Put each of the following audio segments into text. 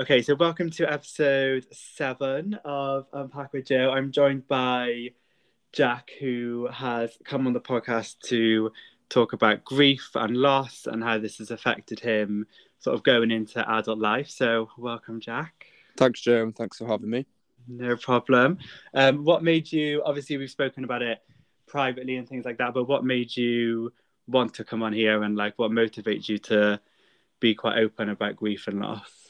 Okay, so welcome to episode seven of Unpack with Joe. I'm joined by Jack, who has come on the podcast to talk about grief and loss and how this has affected him sort of going into adult life. So, welcome, Jack. Thanks, Joe, and thanks for having me. No problem. Um, what made you, obviously, we've spoken about it privately and things like that, but what made you want to come on here and like what motivates you to be quite open about grief and loss?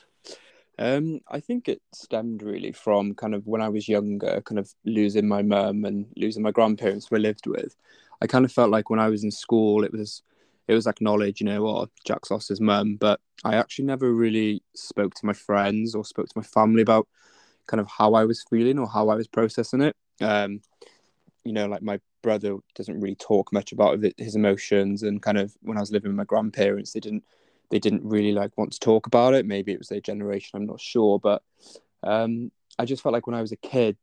Um, I think it stemmed really from kind of when I was younger, kind of losing my mum and losing my grandparents who I lived with. I kind of felt like when I was in school, it was it was acknowledged, you know, oh, Jack's lost his mum, but I actually never really spoke to my friends or spoke to my family about kind of how I was feeling or how I was processing it. Um, you know, like my brother doesn't really talk much about his emotions, and kind of when I was living with my grandparents, they didn't they didn't really like want to talk about it. Maybe it was their generation, I'm not sure. But um, I just felt like when I was a kid,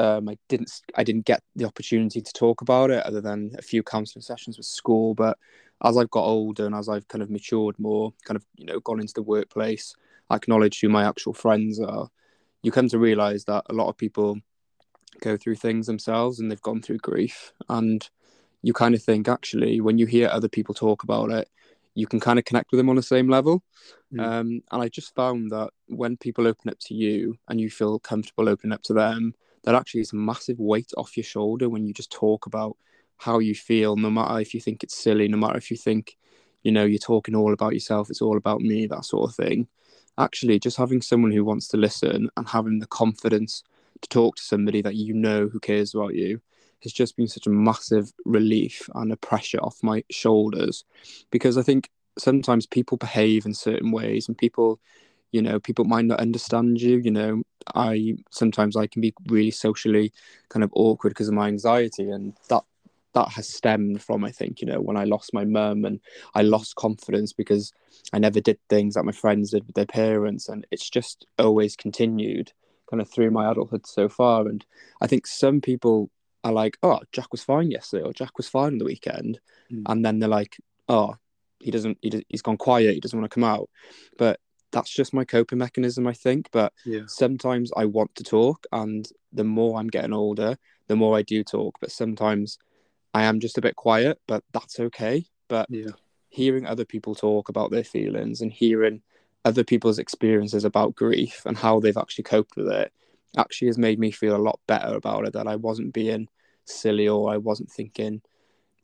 um, I didn't I didn't get the opportunity to talk about it other than a few counselling sessions with school. But as I've got older and as I've kind of matured more, kind of you know gone into the workplace, acknowledged who my actual friends are, you come to realize that a lot of people go through things themselves and they've gone through grief and you kind of think actually when you hear other people talk about it you can kind of connect with them on the same level. Mm. Um, and I just found that when people open up to you and you feel comfortable opening up to them, that actually is a massive weight off your shoulder when you just talk about how you feel, no matter if you think it's silly, no matter if you think, you know, you're talking all about yourself, it's all about me, that sort of thing. Actually, just having someone who wants to listen and having the confidence to talk to somebody that you know who cares about you has just been such a massive relief and a pressure off my shoulders. Because I think sometimes people behave in certain ways and people you know people might not understand you you know. I sometimes i can be really socially kind of awkward because of my anxiety and that that has stemmed from i think you know when i lost my mum and i lost confidence because i never did things that my friends did with their parents and it's just always continued kind of through my adulthood so far. And i think some people are like, oh, Jack was fine yesterday, or Jack was fine on the weekend, mm. and then they're like, oh, he doesn't, he, he's gone quiet, he doesn't want to come out. But that's just my coping mechanism, I think. But yeah. sometimes I want to talk, and the more I'm getting older, the more I do talk. But sometimes I am just a bit quiet, but that's okay. But yeah. hearing other people talk about their feelings and hearing other people's experiences about grief and how they've actually coped with it actually has made me feel a lot better about it that I wasn't being silly or I wasn't thinking,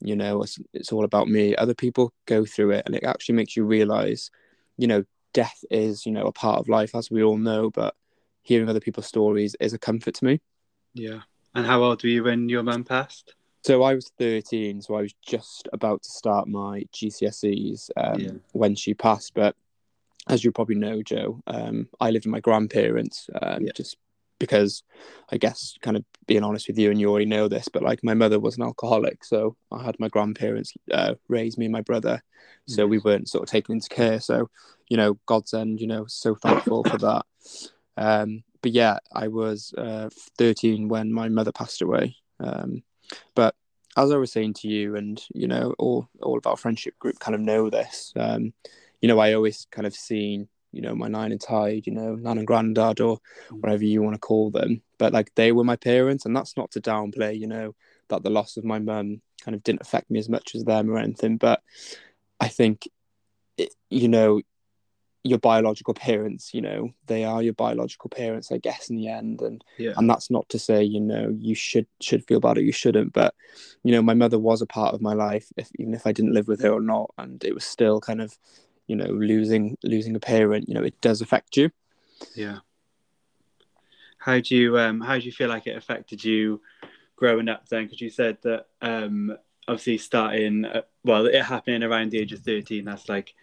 you know, it's, it's all about me. Other people go through it and it actually makes you realize, you know, death is, you know, a part of life, as we all know, but hearing other people's stories is a comfort to me. Yeah. And how old were you when your mum passed? So I was 13, so I was just about to start my GCSEs um, yeah. when she passed. But as you probably know, Joe, um, I lived with my grandparents um, yeah. just because I guess kind of being honest with you, and you already know this, but like my mother was an alcoholic, so I had my grandparents uh, raise me and my brother, so mm. we weren't sort of taken into care. So you know, God's end, you know, so thankful for that. Um, but yeah, I was uh, 13 when my mother passed away. Um, but as I was saying to you, and you know, all all of our friendship group kind of know this. Um, you know, I always kind of seen you know, my nain and taid, you know, nan and granddad or mm. whatever you want to call them. But like they were my parents, and that's not to downplay, you know, that the loss of my mum kind of didn't affect me as much as them or anything. But I think, it, you know, your biological parents, you know, they are your biological parents, I guess, in the end. And yeah. and that's not to say, you know, you should should feel bad or you shouldn't. But, you know, my mother was a part of my life, if even if I didn't live with her or not. And it was still kind of you know losing losing a parent you know it does affect you. Yeah. How do you um how do you feel like it affected you growing up then? Because you said that um obviously starting uh, well it happening around the age of 13 that's like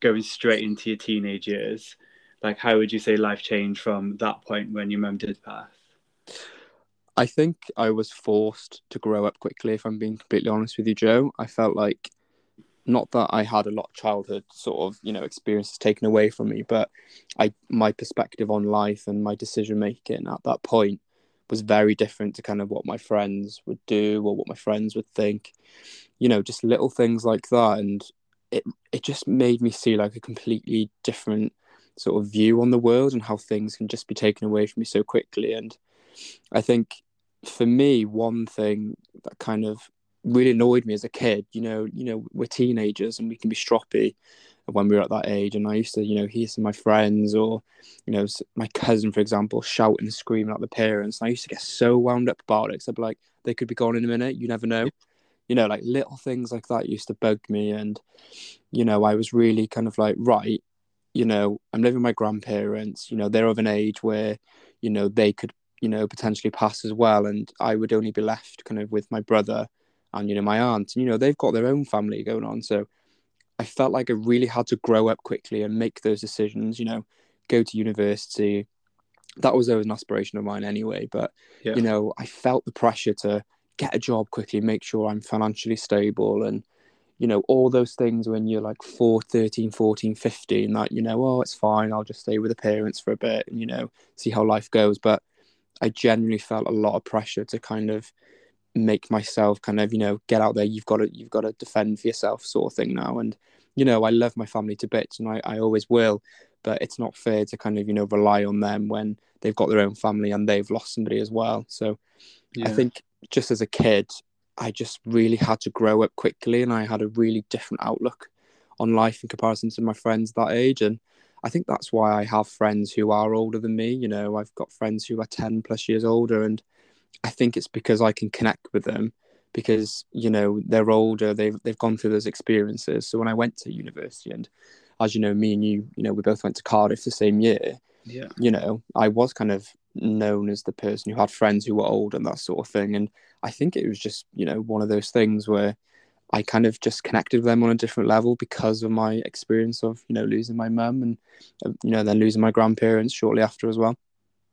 going straight into your teenage years. Like how would you say life changed from that point when your mum did pass? I think i was forced to grow up quickly if i'm being completely honest with you joe. I felt like not that I had a lot of childhood sort of you know experiences taken away from me, but I my perspective on life and my decision making at that point was very different to kind of what my friends would do or what my friends would think. You know, just little things like that, and it it just made me see like a completely different sort of view on the world and how things can just be taken away from me so quickly. And I think for me, one thing that kind of really annoyed me as a kid, you know, you know, we're teenagers and we can be stroppy when we were at that age. And I used to, you know, hear some of my friends or, you know, my cousin, for example, shouting and screaming at the parents. And I used to get so wound up about it because I'd be like, they could be gone in a minute. You never know. You know, like little things like that used to bug me. And, you know, I was really kind of like, right, you know, I'm living with my grandparents, you know, they're of an age where, you know, they could, you know, potentially pass as well. And I would only be left kind of with my brother and, you know, my aunt. And, you know, they've got their own family going on. So I felt like I really had to grow up quickly and make those decisions, you know, go to university. That was always an aspiration of mine anyway. But, yeah. you know, I felt the pressure to get a job quickly, make sure I'm financially stable and, you know, all those things when you're like 4, 13, 14, 15, that, you know, oh, it's fine. I'll just stay with the parents for a bit and, you know, see how life goes. But I genuinely felt a lot of pressure to kind of make myself kind of, you know, get out there. You've got to, you've got to defend for yourself sort of thing now. And, you know, I love my family to bits and I, I always will, but it's not fair to kind of, you know, rely on them when they've got their own family and they've lost somebody as well. So yeah. I think just as a kid, I just really had to grow up quickly and I had a really different outlook on life in comparison to my friends that age. And I think that's why I have friends who are older than me. You know, I've got friends who are 10 plus years older. And I think it's because I can connect with them because, you know, they're older, they've, they've gone through those experiences. So when I went to university, and as you know, me and you, you know, we both went to Cardiff the same year. Yeah. You know, I was kind of known as the person who had friends who were old and that sort of thing. And I think it was just, you know, one of those things where I kind of just connected with them on a different level because of my experience of, you know, losing my mum and, uh, you know, then losing my grandparents shortly after as well.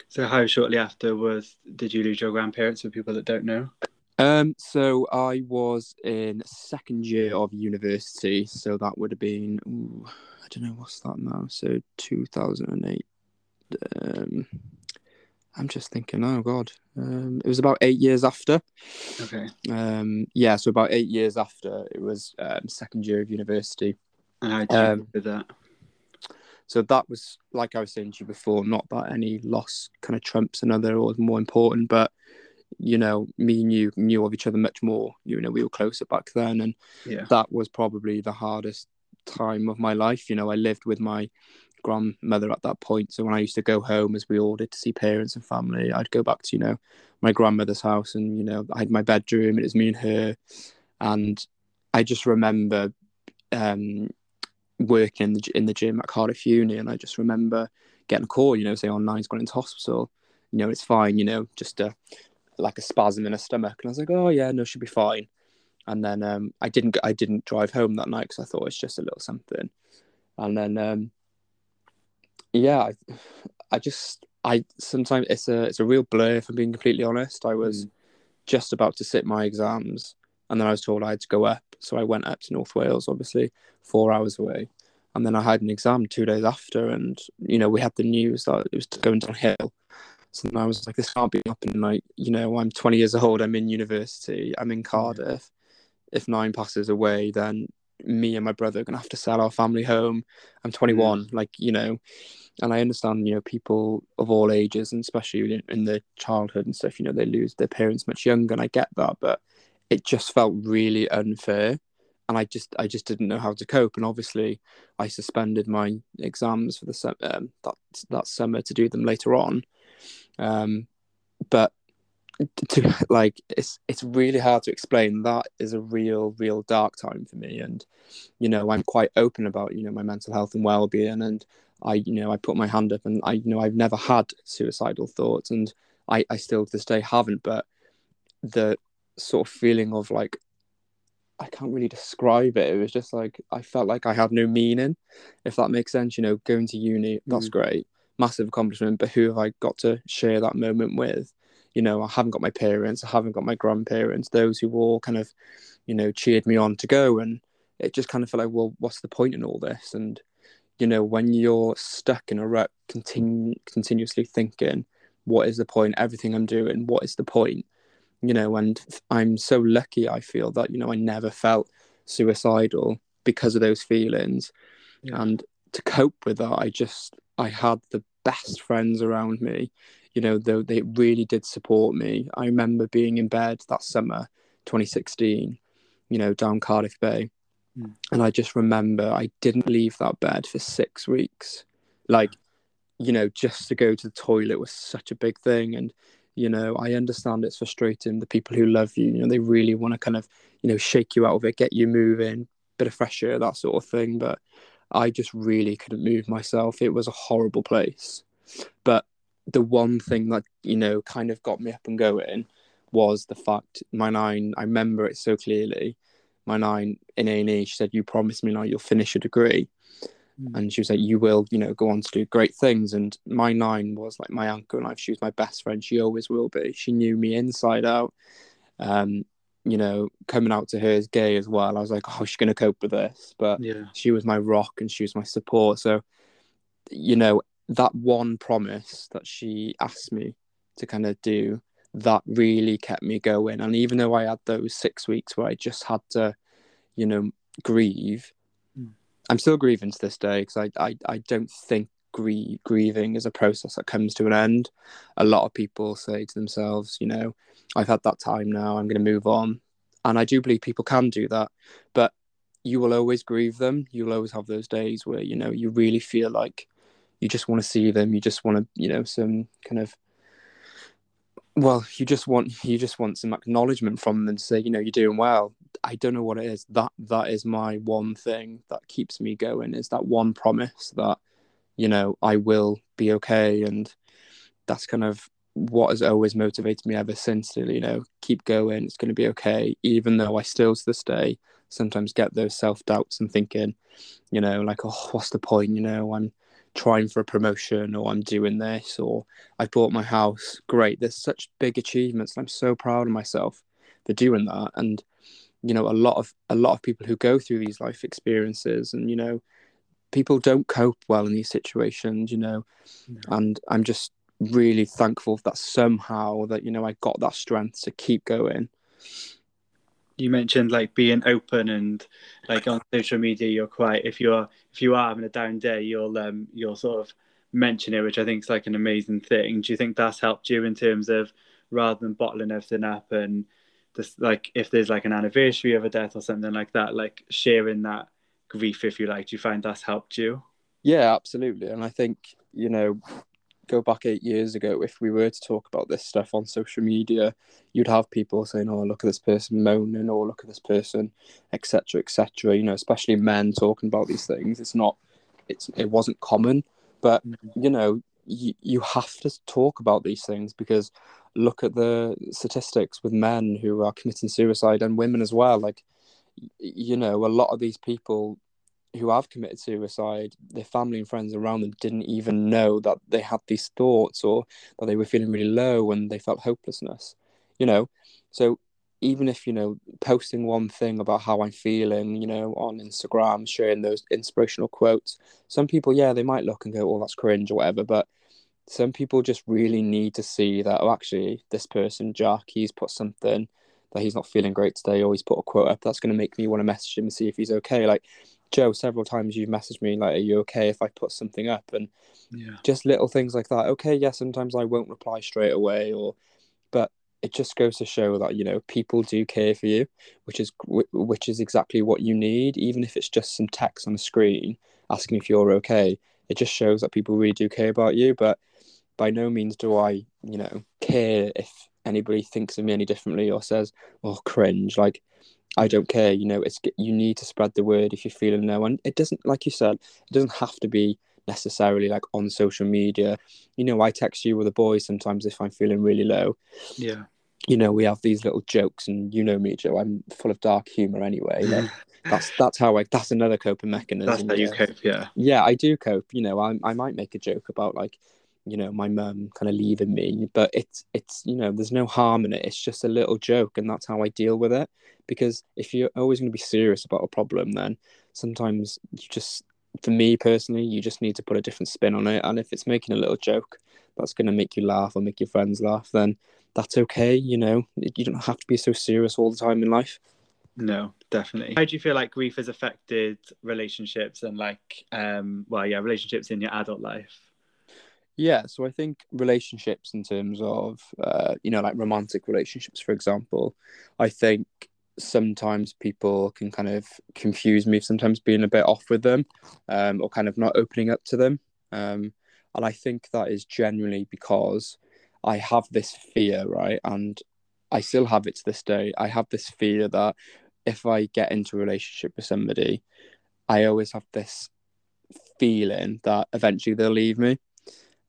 So how shortly after was did you lose your grandparents for people that don't know? Um, so I was in second year of university, so that would have been ooh, I don't know what's that now. So two thousand and eight. Um, I'm just thinking, oh god, um, it was about eight years after. Okay. Um, yeah, so about eight years after it was um, second year of university. And how did you um, with that? So that was like I was saying to you before, not that any loss kind of trumps another or is more important, but you know, me and you knew of each other much more. You know, we were closer back then, and yeah. that was probably the hardest time of my life. You know, I lived with my grandmother at that point. So when I used to go home, as we all did, to see parents and family, I'd go back to you know my grandmother's house, and you know I had my bedroom, it was me and her, and I just remember um, working in the in the gym at Cardiff Uni, and I just remember getting a call, you know, saying, "Oh, Nain's gone into hospital. You know, it's fine. You know, just a like a spasm in her stomach." And I was like, "Oh yeah, no, she'll be fine." And then um, I didn't I didn't drive home that night because I thought it's just a little something. And then um, yeah, I, I just I sometimes it's a it's a real blur if I'm being completely honest. I was mm. just about to sit my exams and then I was told I had to go up. So I went up to North Wales, obviously, four hours away. And then I had an exam two days after and, you know, we had the news that it was going downhill. So then I was like, this can't be happening. Like, you know, I'm 20 years old, I'm in university, I'm in Cardiff. If nain passes away, then me and my brother are gonna have to sell our family home. I'm 21, mm. like you know, and I understand you know people of all ages, and especially in, in their childhood and stuff. You know, they lose their parents much younger, and I get that, but it just felt really unfair, and I just I just didn't know how to cope. And obviously, I suspended my exams for the um, that that summer to do them later on. Um, but to like it's it's really hard to explain. That is a real real dark time for me. And you know i'm quite open about you know my mental health and well-being. And i you know i put my hand up and i you know i've never had suicidal thoughts. And i i still to this day haven't. But the sort of feeling of like i can't really describe it it was just like i felt like i had no meaning if that makes sense you know going to uni that's mm. great massive accomplishment but who have i got to share that moment with you know, I haven't got my parents, I haven't got my grandparents, those who all kind of, you know, cheered me on to go. And it just kind of felt like, well, what's the point in all this? And, you know, when you're stuck in a rut, continu- continuously thinking, what is the point? Everything I'm doing, what is the point? You know, and I'm so lucky, I feel that, you know, I never felt suicidal because of those feelings. Yeah. And to cope with that, I just, I had the best friends around me. You know, though they really did support me. I remember being in bed that summer, 2016, you know, down Cardiff Bay. Mm. And I just remember I didn't leave that bed for six weeks. Like, you know, just to go to the toilet was such a big thing. And, you know, I understand it's frustrating. The people who love you, you know, they really want to kind of, you know, shake you out of it, get you moving, bit of fresh air, that sort of thing. But I just really couldn't move myself. It was a horrible place. But the one thing that, you know, kind of got me up and going was the fact my nain, I remember it so clearly. My nain in A&E, she said, you promised me now you'll finish a degree. Mm. And she was like, you will, you know, go on to do great things. And my nain was like my uncle and I, she was my best friend. She always will be. She knew me inside out. Um, you know, coming out to her as gay as well. I was like, oh, she's going to cope with this. But yeah. she was my rock and she was my support. So, you know, that one promise that she asked me to kind of do, that really kept me going. And even though I had those six weeks where I just had to, you know, grieve. I'm still grieving to this day because I, I, I don't think grie- grieving is a process that comes to an end. A lot of people say to themselves, you know, I've had that time now, I'm going to move on. And I do believe people can do that. But you will always grieve them. You'll always have those days where, you know, you really feel like you just want to see them. You just want to, you know, some kind of well you just want you just want some acknowledgement from them to say you know you're doing well i don't know what it is that that is my one thing that keeps me going is that one promise that you know, I will be okay. And that's kind of what has always motivated me ever since to, you know, keep going. It's going to be okay. Even though I still to this day sometimes get those self doubts and thinking, you know, like, oh, what's the point? You know, I'm trying for a promotion or I'm doing this or I bought my house. Great. There's such big achievements. I'm so proud of myself for doing that. And, you know, a lot of a lot of people who go through these life experiences and, you know, people don't cope well in these situations, you know. No. And I'm just really thankful that somehow that you know I got that strength to keep going. You mentioned like being open and like on social media, you're quite if you're if you are having a down day, you'll um you'll sort of mention it, which I think is like an amazing thing. Do you think that's helped you in terms of rather than bottling everything up and just like if there's like an anniversary of a death or something like that, like sharing that grief, if you like. Do you find that's helped you? Yeah, absolutely. And I think, you know, go back eight years ago, if we were to talk about this stuff on social media, you'd have people saying, "Oh, look at this person moaning," or "Look at this person," etc., etc. You know, especially men talking about these things. It's not, it's it wasn't common, but mm-hmm. you know, you you have to talk about these things because look at the statistics with men who are committing suicide and women as well. Like you know, a lot of these people who have committed suicide, their family and friends around them didn't even know that they had these thoughts or that they were feeling really low and they felt hopelessness, you know. So even if, you know, posting one thing about how I'm feeling, you know, on Instagram, sharing those inspirational quotes, some people, yeah, they might look and go, oh, that's cringe or whatever. But some people just really need to see that, oh, actually, this person, Jack, he's put something that he's not feeling great today or he's put a quote up that's going to make me want to message him and see if he's okay. Like joe several times you've messaged me like are you okay if i put something up? And yeah. just little things like that. Okay yeah sometimes i won't reply straight away or but it just goes to show that you know people do care for you which is which is exactly what you need. Even if it's just some text on the screen asking if you're okay it just shows that people really do care about you. But by no means do i you know care if anybody thinks of me any differently or says, "Oh, cringe," like I don't care. You know, it's you need to spread the word if you're feeling low, and it doesn't, like you said, it doesn't have to be necessarily like on social media. You know, I text you with the boys sometimes if I'm feeling really low. Yeah. You know, we have these little jokes, and you know me, Joe. I'm full of dark humor anyway. Like, that's that's how I. That's another coping mechanism. That's how you cope. Yeah. Yeah, I do cope. You know, I I might make a joke about like you know my mum kind of leaving me but it's it's you know there's no harm in it. It's just a little joke and that's how i deal with it. Because if you're always going to be serious about a problem then sometimes you just for me personally you just need to put a different spin on it. And if it's making a little joke that's going to make you laugh or make your friends laugh then that's okay you know? You don't have to be so serious all the time in life. No definitely. How do you feel like grief has affected relationships and like um well yeah relationships in your adult life Yeah, so I think relationships in terms of uh, you know like romantic relationships, for example, I think sometimes people can kind of confuse me sometimes being a bit off with them um, or kind of not opening up to them. Um, and i think that is generally because i have this fear right? And i still have it to this day. I have this fear that if i get into a relationship with somebody i always have this feeling that eventually they'll leave me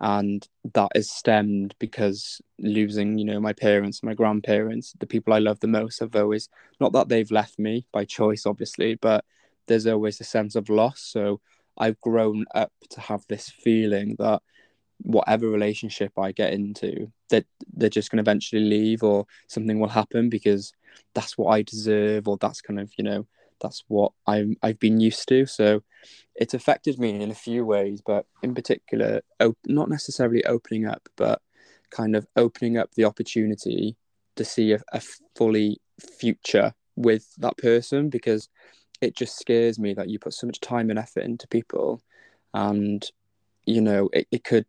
and that is stemmed because losing you know my parents my grandparents the people i love the most have always not that they've left me by choice obviously but there's always a sense of loss. So i've grown up to have this feeling that whatever relationship i get into that they're just going to eventually leave or something will happen because that's what i deserve or that's kind of you know that's what I'm I've been used to. So it's affected me in a few ways, but in particular, op- not necessarily opening up, but kind of opening up the opportunity to see a, a fully future with that person because it just scares me that you put so much time and effort into people and you know it, it could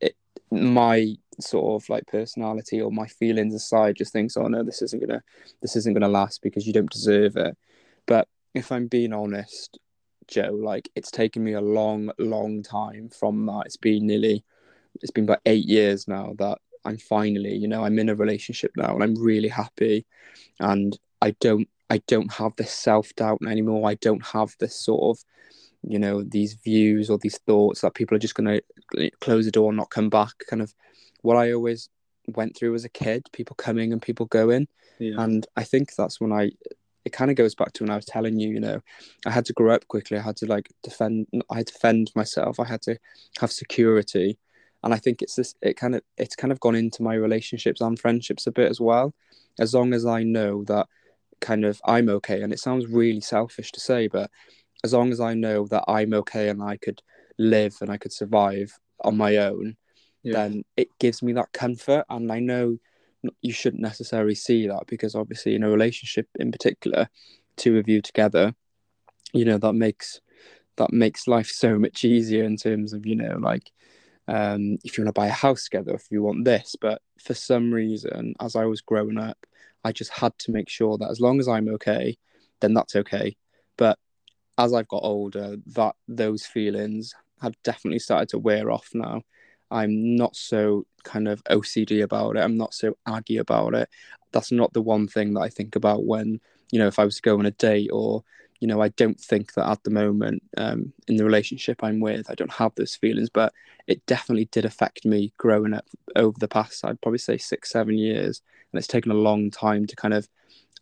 it, my sort of like personality or my feelings aside just thinks oh no this isn't gonna this isn't gonna last because you don't deserve it but if I'm being honest, Joe, like it's taken me a long, long time from that. It's been nearly, it's been about eight years now that I'm finally, you know, I'm in a relationship now and I'm really happy. And I don't, I don't have this self doubt anymore. I don't have this sort of, you know, these views or these thoughts that people are just going to close the door and not come back. Kind of what I always went through as a kid, people coming and people going. Yeah. And I think that's when I it kind of goes back to when I was telling you, you know, I had to grow up quickly. I had to like defend, I had to defend myself. I had to have security, and I think it's this. It kind of, it's kind of gone into my relationships and friendships a bit as well. As long as I know that, kind of, I'm okay, and it sounds really selfish to say, but as long as I know that I'm okay and I could live and I could survive on my own, yeah. then it gives me that comfort, and I know you shouldn't necessarily see that because obviously in a relationship in particular two of you together you know that makes that makes life so much easier in terms of you know like um, if you want to buy a house together if you want this. But for some reason as i was growing up i just had to make sure that as long as i'm okay then that's okay. But as i've got older that those feelings have definitely started to wear off now I'm not so kind of OCD about it. I'm not so aggy about it. That's not the one thing that I think about when, you know, if I was to go on a date or, you know, I don't think that at the moment um, in the relationship I'm with, I don't have those feelings, but it definitely did affect me growing up over the past, I'd probably say six, seven years. And it's taken a long time to kind of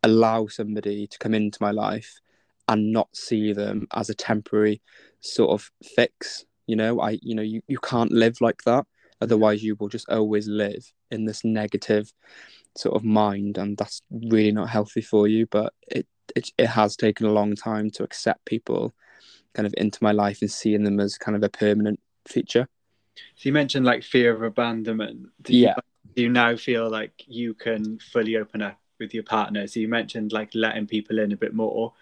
allow somebody to come into my life and not see them as a temporary sort of fix you know i you know you, you can't live like that. Otherwise you will just always live in this negative sort of mind and that's really not healthy for you. But it it, it has taken a long time to accept people kind of into my life and seeing them as kind of a permanent feature. So you mentioned like fear of abandonment. Do you, yeah. do you now feel like you can fully open up with your partner? So you mentioned like letting people in a bit more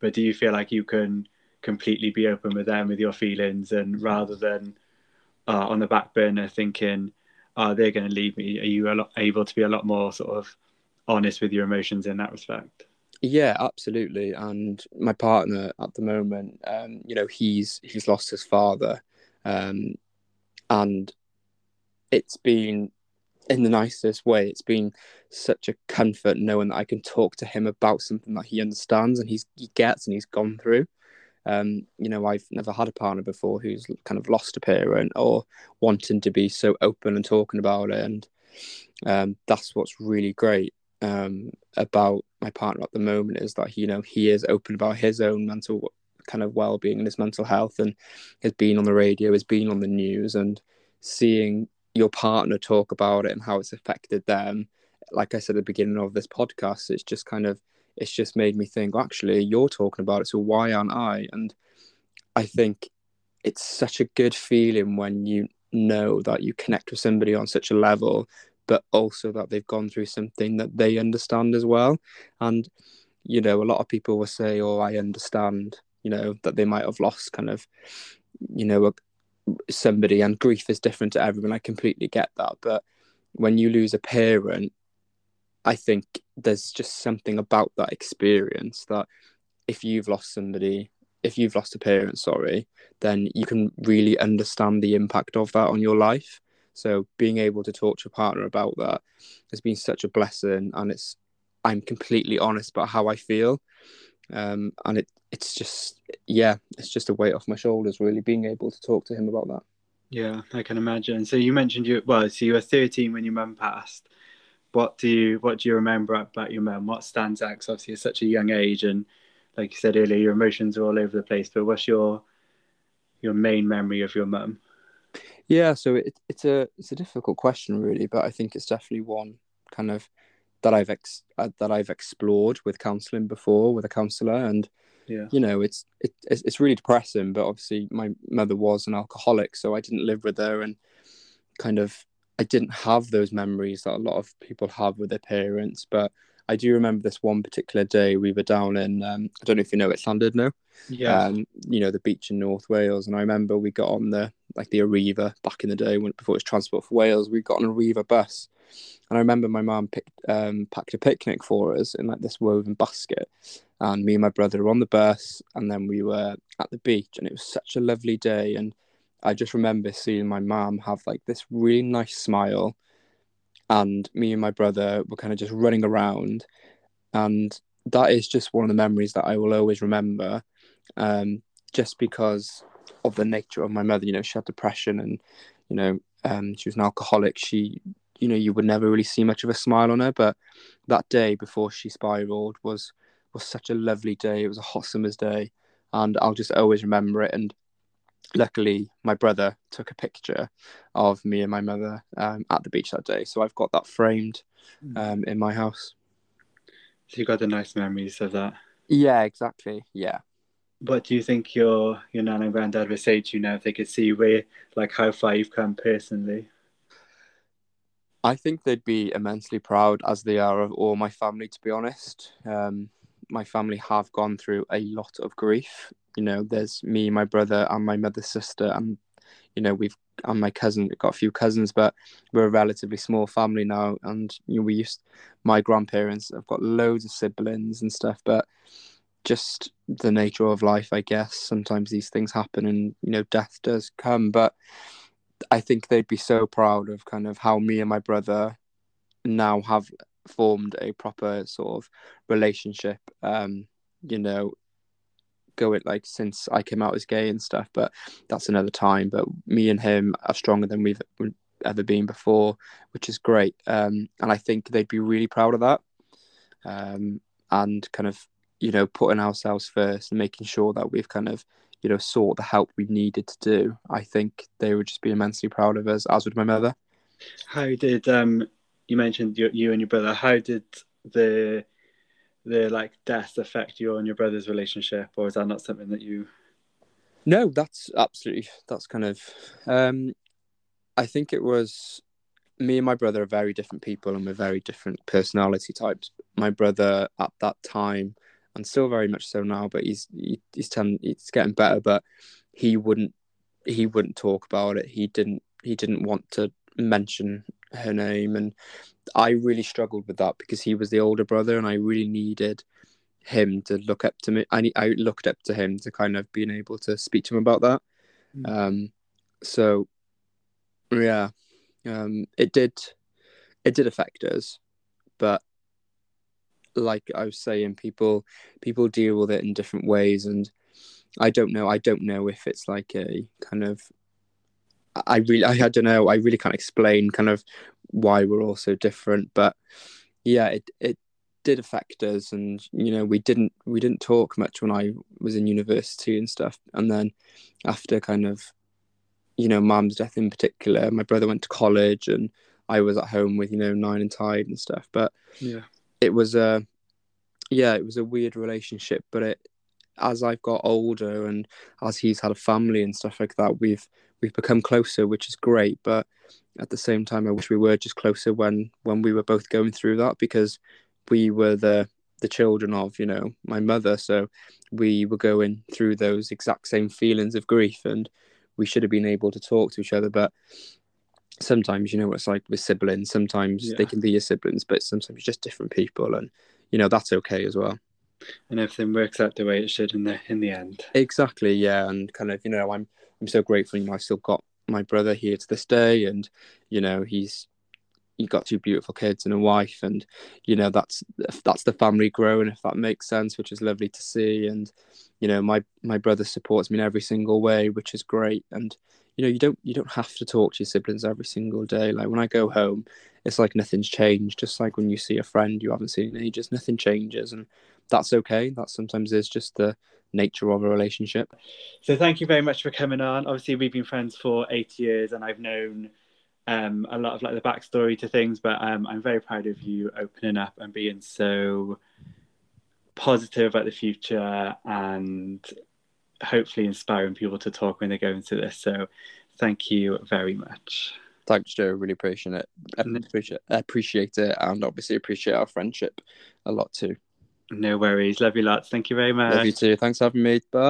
but do you feel like you can completely be open with them with your feelings and rather than uh, on the back burner thinking oh they're going to leave me are you a lot, able to be a lot more sort of honest with your emotions in that respect? Yeah absolutely. And my partner at the moment um, you know he's he's lost his father um, and it's been in the nicest way it's been such a comfort knowing that i can talk to him about something that he understands and he's he gets and he's gone through um, you know, I've never had a partner before who's kind of lost a parent or wanting to be so open and talking about it. And um, that's what's really great um, about my partner at the moment is that, you know, he is open about his own mental kind of well-being and his mental health and has been on the radio, has been on the news and seeing your partner talk about it and how it's affected them. Like I said at the beginning of this podcast, it's just kind of it's just made me think actually you're talking about it so why aren't i? And i think it's such a good feeling when you know that you connect with somebody on such a level but also that they've gone through something that they understand as well. And you know a lot of people will say oh i understand you know that they might have lost kind of you know a, somebody and grief is different to everyone. I completely get that. But when you lose a parent i think there's just something about that experience that if you've lost somebody if you've lost a parent sorry then you can really understand the impact of that on your life. So being able to talk to your partner about that has been such a blessing and it's i'm completely honest about how i feel. Um, and it it's just yeah it's just a weight off my shoulders really being able to talk to him about that. Yeah i can imagine. So you mentioned you well so you were 13 when your mum passed what do you what do you remember about your mum? What stands out? Because obviously at such a young age and like you said earlier your emotions are all over the place but what's your your main memory of your mum? Yeah so it, it's a it's a difficult question really but i think it's definitely one kind of that i've ex uh, that i've explored with counseling before with a counselor and yeah. you know it's it, it's really depressing but obviously my mother was an alcoholic so i didn't live with her and kind of i didn't have those memories that a lot of people have with their parents but i do remember this one particular day we were down in um, i don't know if you know it's llandudno yeah um, you know the beach in north wales and i remember we got on the like the arriva back in the day when before it was transport for wales we got on a arriva bus and I remember my mum picked um, packed a picnic for us in like this woven basket, and me and my brother were on the bus, and then we were at the beach, and it was such a lovely day. And I just remember seeing my mum have like this really nice smile, and me and my brother were kind of just running around, and that is just one of the memories that I will always remember, um, just because of the nature of my mother. You know, she had depression, and you know, um, she was an alcoholic. She you know you would never really see much of a smile on her but that day before she spiraled was was such a lovely day it was a hot summer's day and i'll just always remember it and luckily my brother took a picture of me and my mother um, at the beach that day so i've got that framed Mm. um, in my house so you got the nice memories of that yeah exactly yeah what do you think your your nan and granddad would say to you now if they could see where like how far you've come personally I think they'd be immensely proud, as they are of all my family. To be honest, um, my family have gone through a lot of grief. You know, there's me, my brother, and my mother's sister, and you know we've and my cousin. We've got a few cousins, but we're a relatively small family now. And you know, we used my grandparents. I've got loads of siblings and stuff, but just the nature of life, I guess. Sometimes these things happen, and you know, death does come, but I think they'd be so proud of kind of how me and my brother now have formed a proper sort of relationship. Um, you know, going like since I came out as gay and stuff, but that's another time. But me and him are stronger than we've ever been before, which is great. Um, and I think they'd be really proud of that. Um, and kind of, you know, putting ourselves first and making sure that we've kind of you know, sought the help we needed to do, I think they would just be immensely proud of us, as would my mother. How did um you mentioned you, you and your brother? How did the the like death affect you and your brother's relationship, or is that not something that you? No, that's absolutely that's kind of. Um, I think it was me and my brother are very different people, and we're very different personality types. My brother at that time and still very much so now. But he's he, he's ten, he's getting better. But he wouldn't he wouldn't talk about it. He didn't he didn't want to mention her name, and I really struggled with that because he was the older brother, and I really needed him to look up to me. I I looked up to him to kind of being able to speak to him about that. Mm. Um, so yeah, um, it did it did affect us, but like I was saying, people people deal with it in different ways, and I don't know. I don't know if it's like a kind of. I really, I, I don't know. I really can't explain kind of why we're all so different, but yeah, it it did affect us, and you know, we didn't we didn't talk much when I was in university and stuff, and then after kind of, you know, mum's death in particular, my brother went to college, and I was at home with you know nain and taid and stuff, but yeah it was a yeah, it was a weird relationship, but it as I've got older and as he's had a family and stuff like that, we've we've become closer, which is great. But at the same time, I wish we were just closer when when we were both going through that because we were the the children of you know my mother, so we were going through those exact same feelings of grief, and we should have been able to talk to each other, but sometimes you know what it's like with siblings. Sometimes Yeah. they can be your siblings, but sometimes just different people, and you know that's okay as well. and everything works out the way it should in the in the end. Exactly, yeah, and kind of you know I'm I'm so grateful. You know, I've still got my brother here to this day, and you know he's he got two beautiful kids and a wife, and you know that's that's the family growing, if that makes sense, which is lovely to see. And you know my my brother supports me in every single way, which is great. And you know you don't you don't have to talk to your siblings every single day. Like when I go home, it's like nothing's changed. Just like when you see a friend you haven't seen in ages, nothing changes, and that's okay. That sometimes is just the nature of a relationship. So thank you very much for coming on. Obviously, we've been friends for eight years, and I've known um, a lot of like the backstory to things. But um, I'm very proud of you opening up and being so positive about the future, and hopefully inspiring people to talk when they go into this. So thank you very much. Thanks, Joe. Really appreciate it. Appreciate appreciate it, and obviously appreciate our friendship a lot too. No worries. Love you lots. Thank you very much. Love you too. Thanks for having me. Bye.